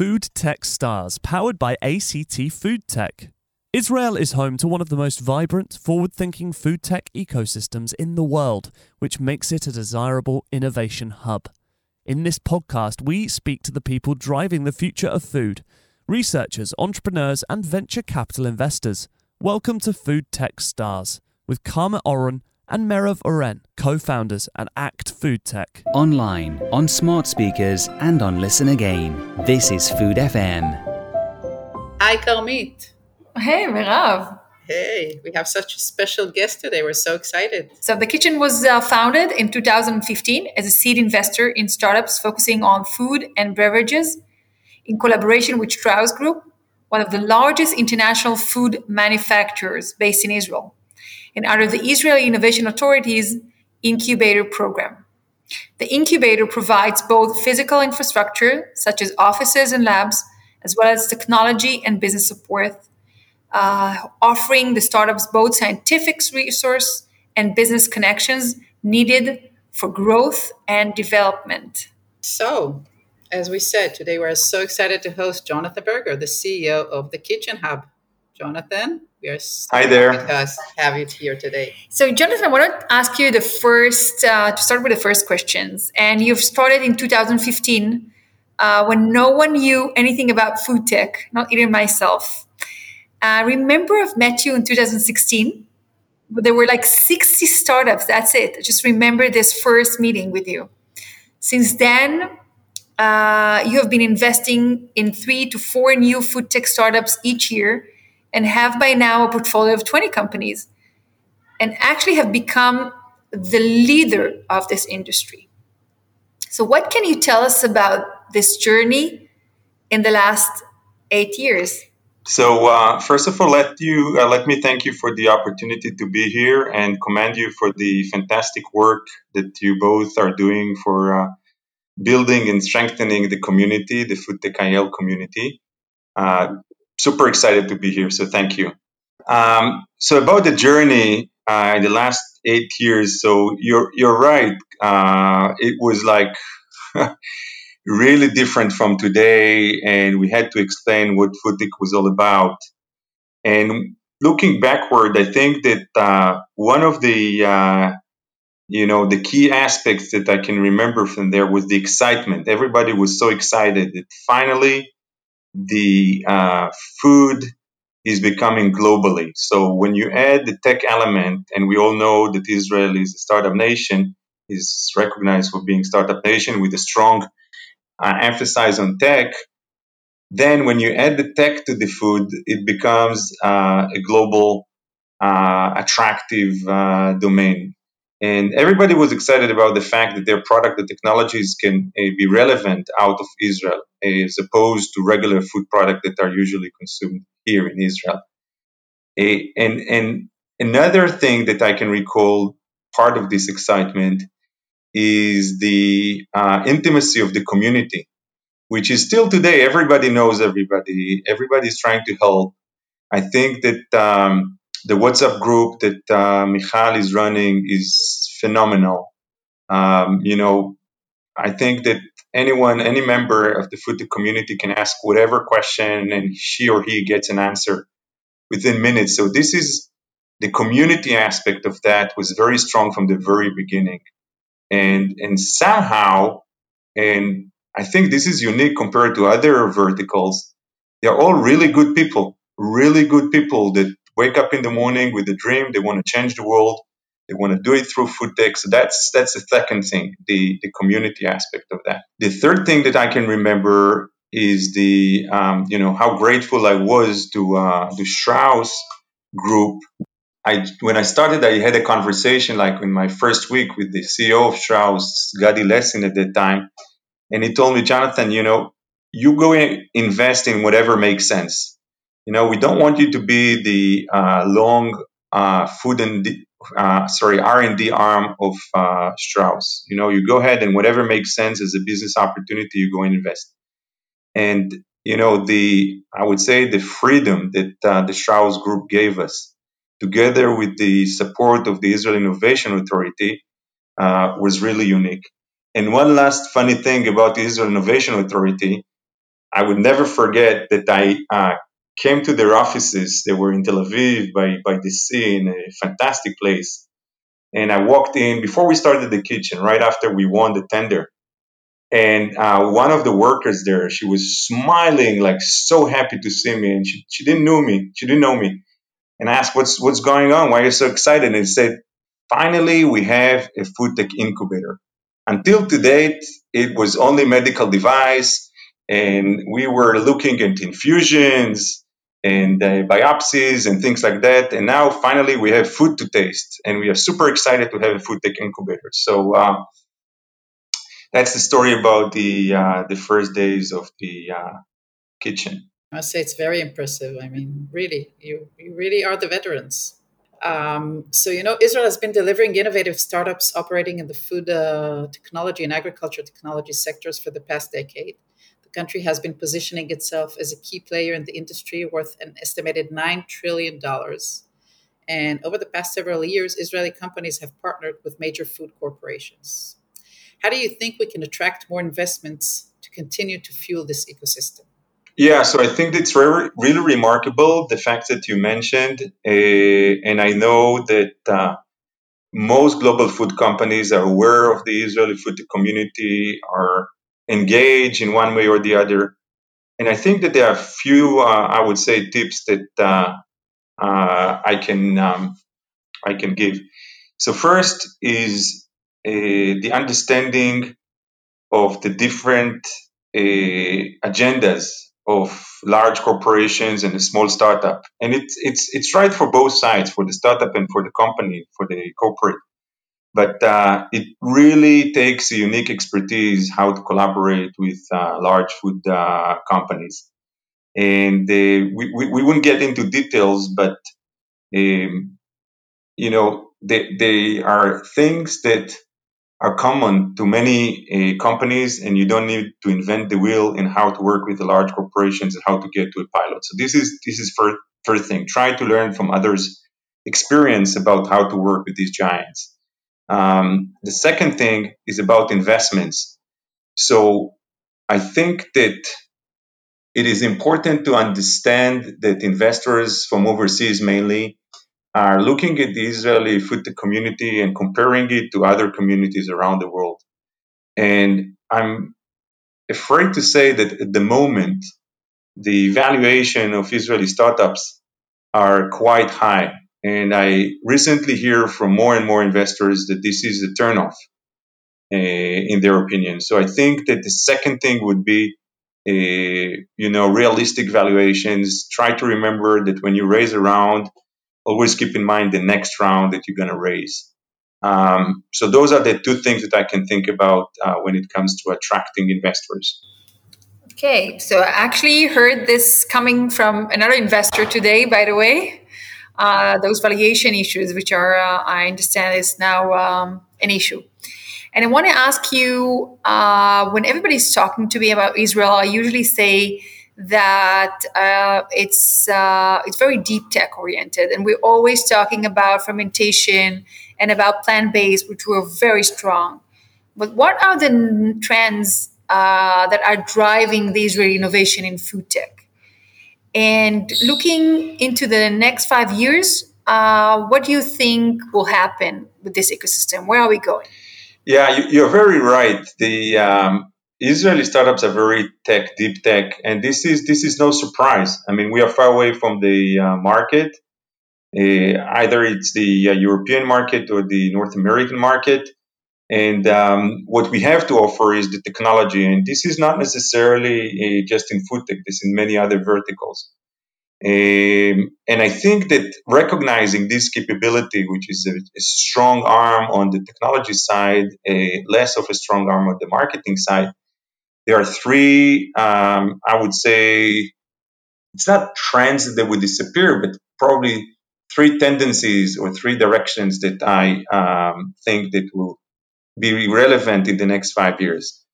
Food Tech Stars, powered by ACT Food Tech. Israel is home to one of the most vibrant, forward thinking food tech ecosystems in the world, which makes it a desirable innovation hub. In this podcast, we speak to the people driving the future of food researchers, entrepreneurs, and venture capital investors. Welcome to Food Tech Stars with Karmit Oren and Merav Oren, co founders at ACT Food Tech. Online, on smart speakers, and on Listen Again. This is Food FM. Hi, Karmit. Hey, Merav. Hey, we have such a special guest today. We're so excited. So, The Kitchen was uh, founded in 2015 as a seed investor in startups focusing on food and beverages in collaboration with Strauss Group, one of the largest international food manufacturers based in Israel, and under the Israeli Innovation Authority's incubator program. The incubator provides both physical infrastructure, such as offices and labs, as well as technology and business support, uh, offering the startups both scientific resource and business connections needed for growth and development. So, as we said, today we're so excited to host Jonathan Berger, the CEO of the Kitchen Hub. Jonathan, we are so hi there. Because have you here today. So, Jonathan, I want to ask you the first uh, to start with the first questions. And you've started in 2015 uh, when no one knew anything about food tech, not even myself. I remember I've met you in 2016. There were like 60 startups. That's it. I just remember this first meeting with you. Since then, uh, you have been investing in three to four new food tech startups each year and have by now a portfolio of 20 companies and actually have become the leader of this industry. So, what can you tell us about this journey in the last eight years? So, uh, first of all, let you uh, let me thank you for the opportunity to be here and commend you for the fantastic work that you both are doing for uh, building and strengthening the community, the Food Tech IL community. Super excited to be here, so thank you. Um, so, about the journey uh, in the last eight years, so you're you're right. Uh, it was like really different from today, and we had to explain what Food Tech was all about. And looking backward, I think that uh, one of the uh, you know the key aspects that I can remember from there was the excitement. Everybody was so excited that finally the uh, food is becoming globally. So when you add the tech element, and we all know that Israel is a startup nation, is recognized for being startup nation with a strong uh, emphasis on tech. Then when you add the tech to the food, it becomes uh, a global, uh, attractive uh, domain. And everybody was excited about the fact that their product, the technologies can uh, be relevant out of Israel as opposed to regular food products that are usually consumed here in Israel. and, and another thing that I can recall, part of this excitement, is the uh, intimacy of the community, which is still today, everybody knows everybody, everybody is trying to help. I think that um, the WhatsApp group that uh, Michal is running is phenomenal. Um, you know, I think that anyone, any member of the food community can ask whatever question and she or he gets an answer within minutes. So this is the community aspect of that was very strong from the very beginning. And, and somehow, and I think this is unique compared to other verticals, they're all really good people, really good people that wake up in the morning with a dream. They want to change the world. They want to do it through food tech. So that's that's the second thing, the the community aspect of that. The third thing that I can remember is the um, you know how grateful I was to uh, the Strauss group. I when I started, I had a conversation like in my first week with the CEO of Strauss, Gadi Lessin at that time, and he told me, Jonathan, you know, you go and invest in whatever makes sense. You know, we don't want you to be the uh, long uh, food and uh, sorry R and D arm of uh, Strauss. You know, you go ahead and whatever makes sense as a business opportunity, you go and invest. And you know, the I would say the freedom that uh, the Strauss Group gave us, together with the support of the Israel Innovation Authority, uh, was really unique. And one last funny thing about the Israel Innovation Authority I would never forget that I uh, came to their offices. They were in Tel Aviv by, by the sea in a fantastic place. And I walked in before we started the kitchen, right after we won the tender. And uh, one of the workers there, she was smiling, like so happy to see me. And she, she didn't know me. She didn't know me. And I asked, what's, what's going on? Why are you so excited? And he said, finally, we have a food tech incubator. Until to date, it was only medical device and we were looking at infusions and uh, biopsies and things like that. And now finally we have food to taste, and we are super excited to have a food tech incubator. So uh, that's the story about the uh, the first days of the uh, kitchen. I must say it's very impressive. I mean, really, you you really are the veterans. Um, so you know, Israel has been delivering innovative startups operating in the food uh, technology and agriculture technology sectors for the past decade. The country has been positioning itself as a key player in the industry worth an estimated $9 trillion. And over the past several years, Israeli companies have partnered with major food corporations. How do you think we can attract more investments to continue to fuel this ecosystem? Yeah, so I think it's really, really remarkable the fact that you mentioned, uh, and I know that uh, most global food companies are aware of the Israeli food community, are engage in one way or the other. And I think that there are a few, uh, I would say, tips that uh, uh, I can um, I can give. So first is uh, the understanding of the different uh, agendas of large corporations and a small startup, and it's it's it's right for both sides, for the startup and for the company, for the corporate but uh, it really takes a unique expertise how to collaborate with uh, large food uh, companies. And we, we, we, wouldn't get into details, but um, you know, they, they are things that are common to many uh, companies, and you don't need to invent the wheel in how to work with the large corporations and how to get to a pilot. So this is this is first first thing. Try to learn from others' experience about how to work with these giants. Um, the second thing is about investments. So I think that it is important to understand that investors from overseas mainly are looking at the Israeli food community and comparing it to other communities around the world. And I'm afraid to say that at the moment, the valuation of Israeli startups are quite high. And I recently hear from more and more investors that this is a turnoff uh, in their opinion. So I think that the second thing would be, uh, you know, realistic valuations. Try to remember that when you raise a round, always keep in mind the next round that you're going to raise. Um, so those are the two things that I can think about uh, when it comes to attracting investors. Okay, so I actually heard this coming from another investor today, by the way. Uh, those valuation issues, which are, uh, I understand, is now um, an issue. And I want to ask you uh, when everybody's talking to me about Israel, I usually say that uh, it's uh, it's very deep tech oriented, and we're always talking about fermentation and about plant based, which were very strong. But what are the trends that are driving the Israeli innovation in food tech? And looking into the next five years, uh, what do you think will happen with this ecosystem? Where are we going? Yeah, you, are very right. The um, Israeli startups are very tech, deep tech, and this is this is no surprise. I mean, we are far away from the uh, market. Uh, either it's the uh, European market or the North American market. And um, what we have to offer is the technology. And this is not necessarily uh, just in food tech, this in many other verticals. Um, and I think that recognizing this capability, which is a, a strong arm on the technology side, a less of a strong arm on the marketing side, there are three, um, I would say, it's not trends that would disappear, but probably three tendencies or three directions that I um, think that will be relevant in the next five years.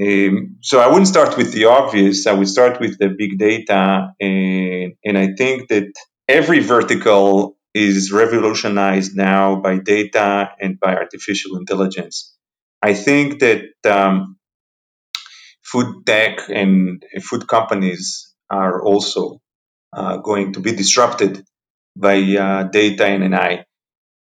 Um, so I wouldn't start with the obvious. I would start with the big data, and, and I think that every vertical is revolutionized now by data and by artificial intelligence. I think that um, food tech and food companies are also uh, going to be disrupted by uh, data and AI.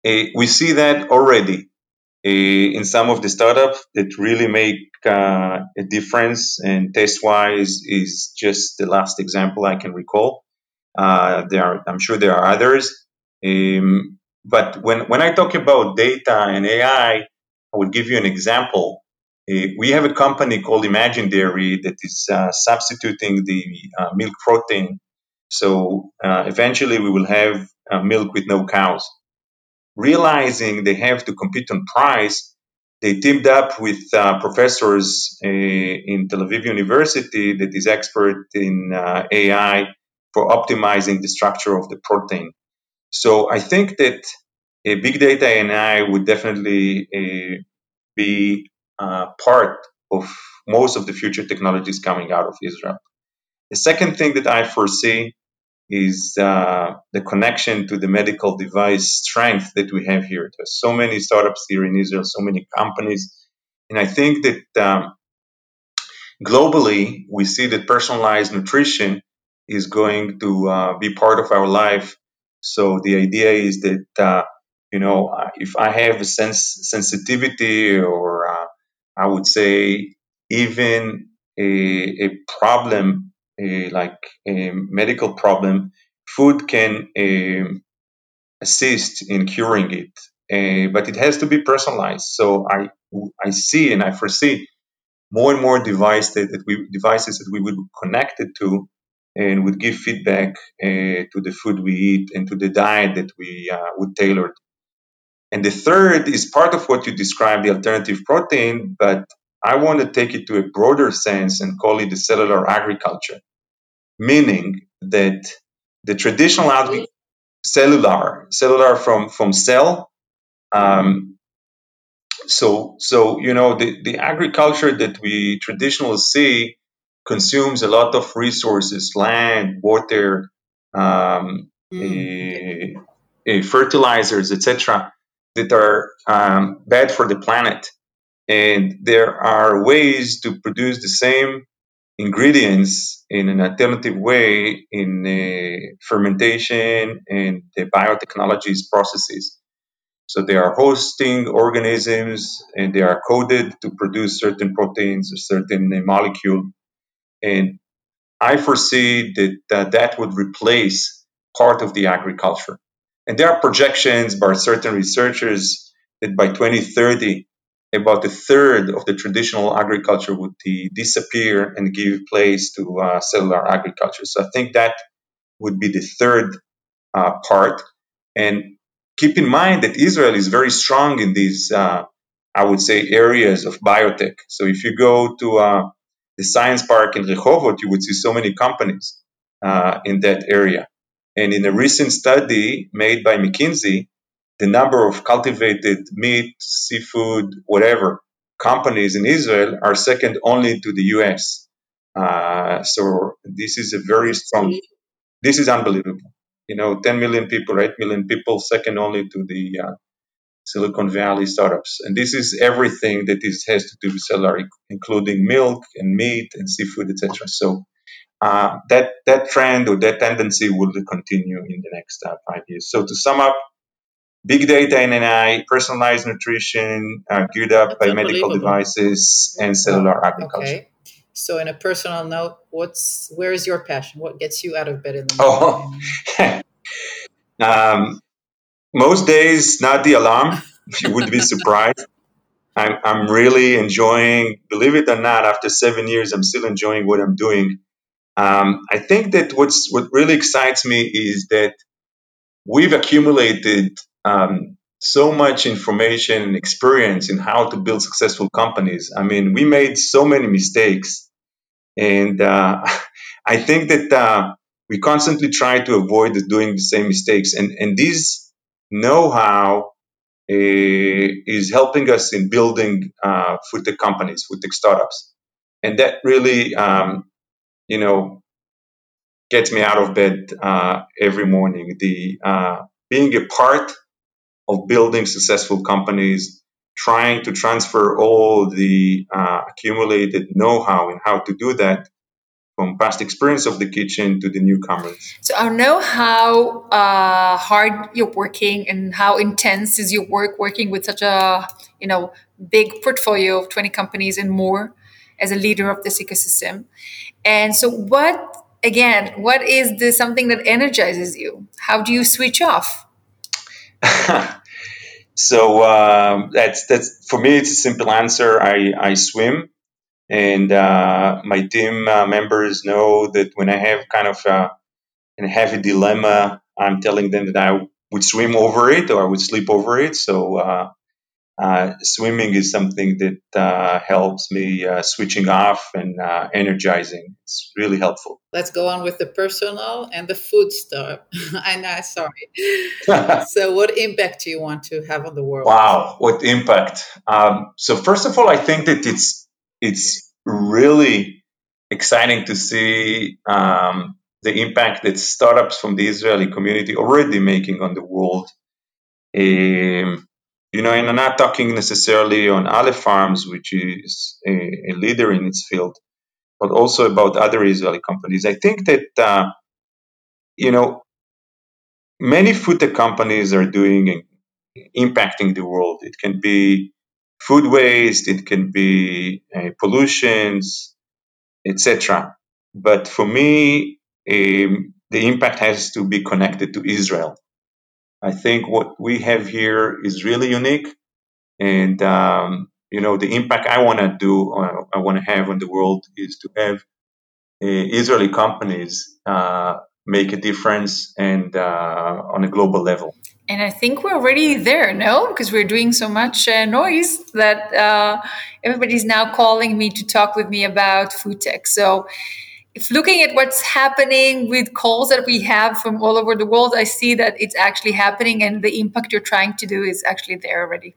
Uh, we see that already uh, in some of the startups that really make uh, a difference and Tastewise is just the last example I can recall. Uh, there are, I'm sure there are others. Um, but when, when I talk about data and AI, I will give you an example. Uh, we have a company called Imagindairy that is uh, substituting the uh, milk protein. So uh, eventually we will have milk with no cows. Realizing they have to compete on price, they teamed up with uh, professors in Tel Aviv University that is expert in AI for optimizing the structure of the protein. So I think that big data and AI would definitely be uh, part of most of the future technologies coming out of Israel. The second thing that I foresee is uh, the connection to the medical device strength that we have here. There's so many startups here in Israel, so many companies, and I think that um, globally we see that personalized nutrition is going to uh, be part of our life. So the idea is that uh, you know if I have a sense sensitivity or uh, I would say even a, a problem like a medical problem, food can assist in curing it, uh, but it has to be personalized. So I I see and I foresee more and more device that, that we devices that we would connect it to and would give feedback uh, to the food we eat and to the diet that we uh, would tailor and the third is part of what you described, the alternative protein, but I want to take it to a broader sense and call it the cellular agriculture, meaning that the traditional agri- cellular, cellular from, from cell. Um, so, so, you know, the, the agriculture that we traditionally see consumes a lot of resources, land, water, um, mm. uh, uh, fertilizers, etc that are um, bad for the planet. And there are ways to produce the same ingredients in an alternative way in uh, fermentation and the biotechnologies processes. So they are hosting organisms and they are coded to produce certain proteins or certain uh, molecule. And I foresee that uh, that would replace part of the agriculture. And there are projections by certain researchers that by 2030, about a third of the traditional agriculture would disappear and give place to uh, cellular agriculture. So I think that would be the third uh, part. And keep in mind that Israel is very strong in these, uh, I would say, areas of biotech. So if you go to uh, the science park in Rehovot, you would see so many companies uh, in that area. And in a recent study made by McKinsey, the number of cultivated meat, seafood, whatever companies in Israel are second only to the US. Uh, so this is a very strong, this is unbelievable. You know, 10 million people, 8 million people, second only to the uh, Silicon Valley startups. And this is everything that is, has to do with cellular, including milk and meat and seafood, etc. So uh, that that trend or that tendency will continue in the next uh, five years. So to sum up, big data and AI, personalized nutrition, uh, geared up by medical devices, and cellular agriculture. Okay. So, in a personal note, what's where is your passion? What gets you out of bed in the morning? Oh, um, most days, not the alarm. you would be surprised. I'm, I'm really enjoying, believe it or not, after seven years, I'm still enjoying what I'm doing. Um, I think that what's what really excites me is that we've accumulated um, so much information and experience in how to build successful companies. I mean, we made so many mistakes, and uh, I think that uh, we constantly try to avoid doing the same mistakes. And and this know-how uh, is helping us in building uh, food tech companies, food tech startups, and that really um, you know, gets me out of bed uh, every morning. The uh, being a part of building successful companies, trying to transfer all the uh, accumulated know-how and how to do that from past experience of the kitchen to the newcomers. So I know how uh, hard you're working and how intense is your work working with such a you know big portfolio of 20 companies and more as a leader of this ecosystem. And so what again, what is the something that energizes you? How do you switch off? so um, that's that's for me it's a simple answer. I, I swim and uh, my team uh, members know that when I have kind of a, a heavy dilemma, I'm telling them that I would swim over it or I would sleep over it. So uh, uh swimming is something that uh, helps me uh, switching off and energizing. It's really helpful. Let's go on with the personal and the food stuff. I know, sorry. so, what impact do you want to have on the world? Wow, what impact? Um, so, first of all, I think that it's it's really exciting to see um, the impact that startups from the Israeli community already making on the world. Um, you know, and I'm not talking necessarily on Aleph Farms, which is a, a, leader in its field, but also about other Israeli companies. I think that, uh, you know, many food tech companies are doing and impacting the world. It can be food waste, it can be uh, pollutions, etc. But for me, um, the impact has to be connected to Israel. I think what we have here is really unique, and um, you know the impact I want to do, uh, I want to have on the world is to have uh, Israeli companies uh, make a difference and uh, on a global level. And I think we're already there, no? Because we're doing so much uh, noise that uh, everybody's now calling me to talk with me about food tech. So, if looking at what's happening with calls that we have from all over the world, I see that it's actually happening, and the impact you're trying to do is actually there already.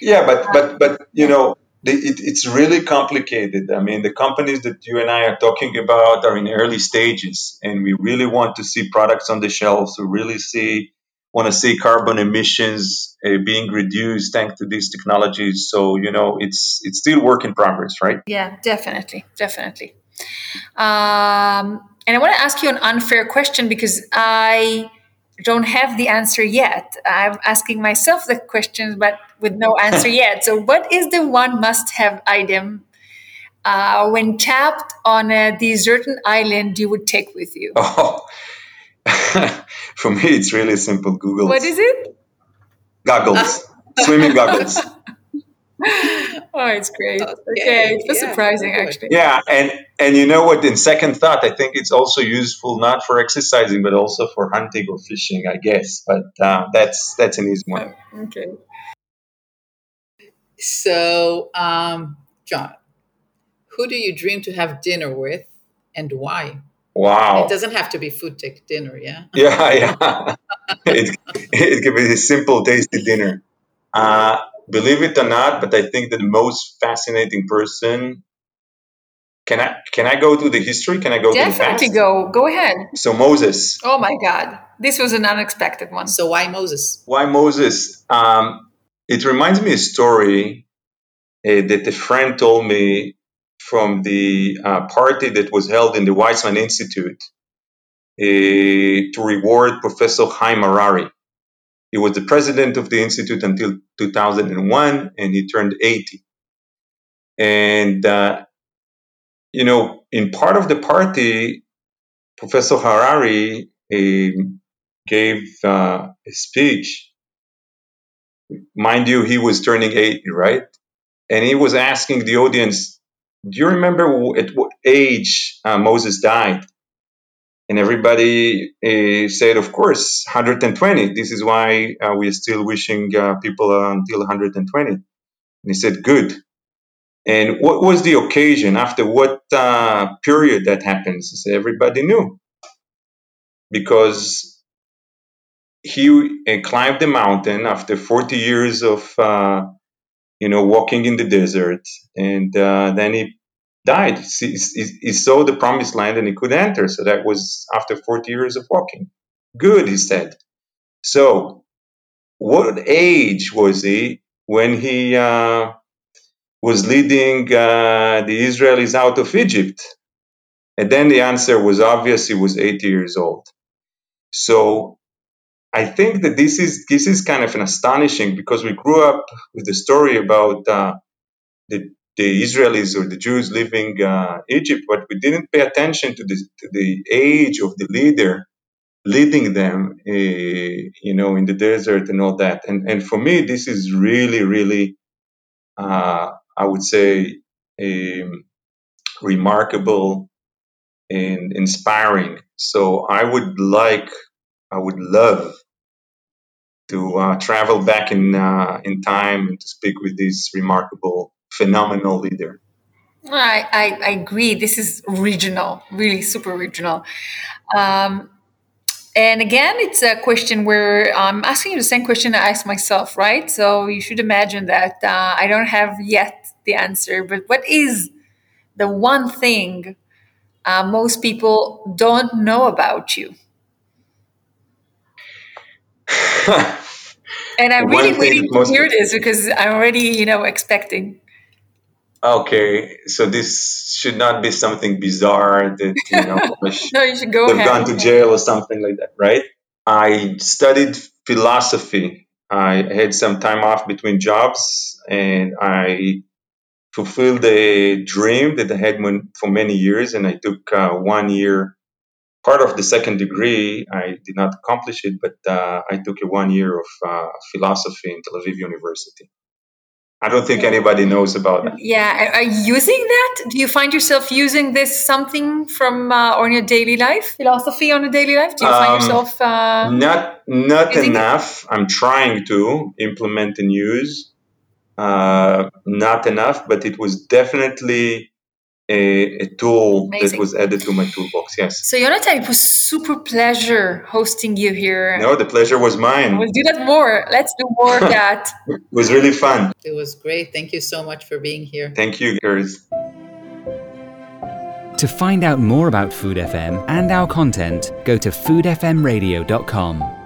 Yeah, but but but you know, it, it's really complicated. I mean, the companies that you and I are talking about are in early stages, and we really want to see products on the shelves. We really see want to see carbon emissions uh, being reduced thanks to these technologies. So you know, it's it's still work in progress, right? Yeah, definitely, definitely. Um, and I want to ask you an unfair question because I don't have the answer yet. I'm asking myself the question, but with no answer yet. So, what is the one must-have item uh, when tapped on a deserted island you would take with you? Oh, For me, it's really simple. Google. What is it? Goggles, swimming goggles. oh, it's great. Okay, okay. it was yeah. surprising actually. Yeah, and and you know what? In second thought, I think it's also useful not for exercising, but also for hunting or fishing. I guess, but uh, that's that's an easy one. Okay. So, um, John, who do you dream to have dinner with, and why? Wow. It doesn't have to be food tech dinner, yeah? Yeah, yeah. it, it can be a simple, tasty dinner. Uh, believe it or not, but I think the most fascinating person. Can I can I go to the history? Can I go Definitely go. Go ahead. So Moses. Oh my God, this was an unexpected one. So why Moses? Why Moses? Um, it reminds me a story uh, that a friend told me from the uh, party that was held in the Weizmann Institute uh, to reward Professor Chaim Harari. He was the president of the institute until 2001, and he turned 80. And uh, you know, in part of the party, Professor Harari um, gave uh, a speech. Mind you, he was turning 80, right? And he was asking the audience, do you remember at what age uh, Moses died? And everybody uh, said, of course, 120. This is why uh, we're still wishing uh, people until 120. And he said, good. And what was the occasion? After what uh, period that happens? Everybody knew. Because he uh, climbed the mountain after 40 years of uh, you know, walking in the desert, and uh, then he died. He, saw the promised land and he could enter. So that was after 40 years of walking. Good, he said. So, what age was he when he uh, was leading uh, the Israelis out of Egypt? And then the answer was obvious. He was 80 years old. So I think that this is this is kind of an astonishing because we grew up with the story about uh, the the Israelis or the Jews leaving uh, Egypt, but we didn't pay attention to the to the age of the leader leading them, uh, you know, in the desert and all that. And and for me, this is really, really, uh, I would say, um, remarkable and inspiring. So I would like, I would love to uh, travel back in uh, in time and to speak with this remarkable, phenomenal leader. I, I, I agree. This is regional, really super regional. Um, and again, it's a question where I'm asking you the same question I asked myself, right? So you should imagine that uh, I don't have yet the answer, but what is the one thing uh, most people don't know about you? and I'm really waiting to hear this because I'm already, you know, expecting. Okay, so this should not be something bizarre that you know no, you should go have ahead. gone to jail or something like that, right? I studied philosophy. I had some time off between jobs, and I fulfilled a dream that I had for many years. And I took uh, one year, part of the second degree. I did not accomplish it, but uh, I took a one year of uh, philosophy in Tel Aviv University. I don't think anybody knows about that. Yeah, are you using that? Do you find yourself using this something from uh, on your daily life, philosophy on a daily life? Do you find um, yourself uh, not not enough? It? I'm trying to implement and use. Uh, not enough, but it was definitely a, a tool Amazing. that was added to my toolbox. Yes. So, Jonathan, it was super pleasure hosting you here. No, the pleasure was mine. We'll do that more. Let's do more of that. it was really fun. It was great. Thank you so much for being here. Thank you, girls. To find out more about Food FM and our content, go to foodfmradio.com.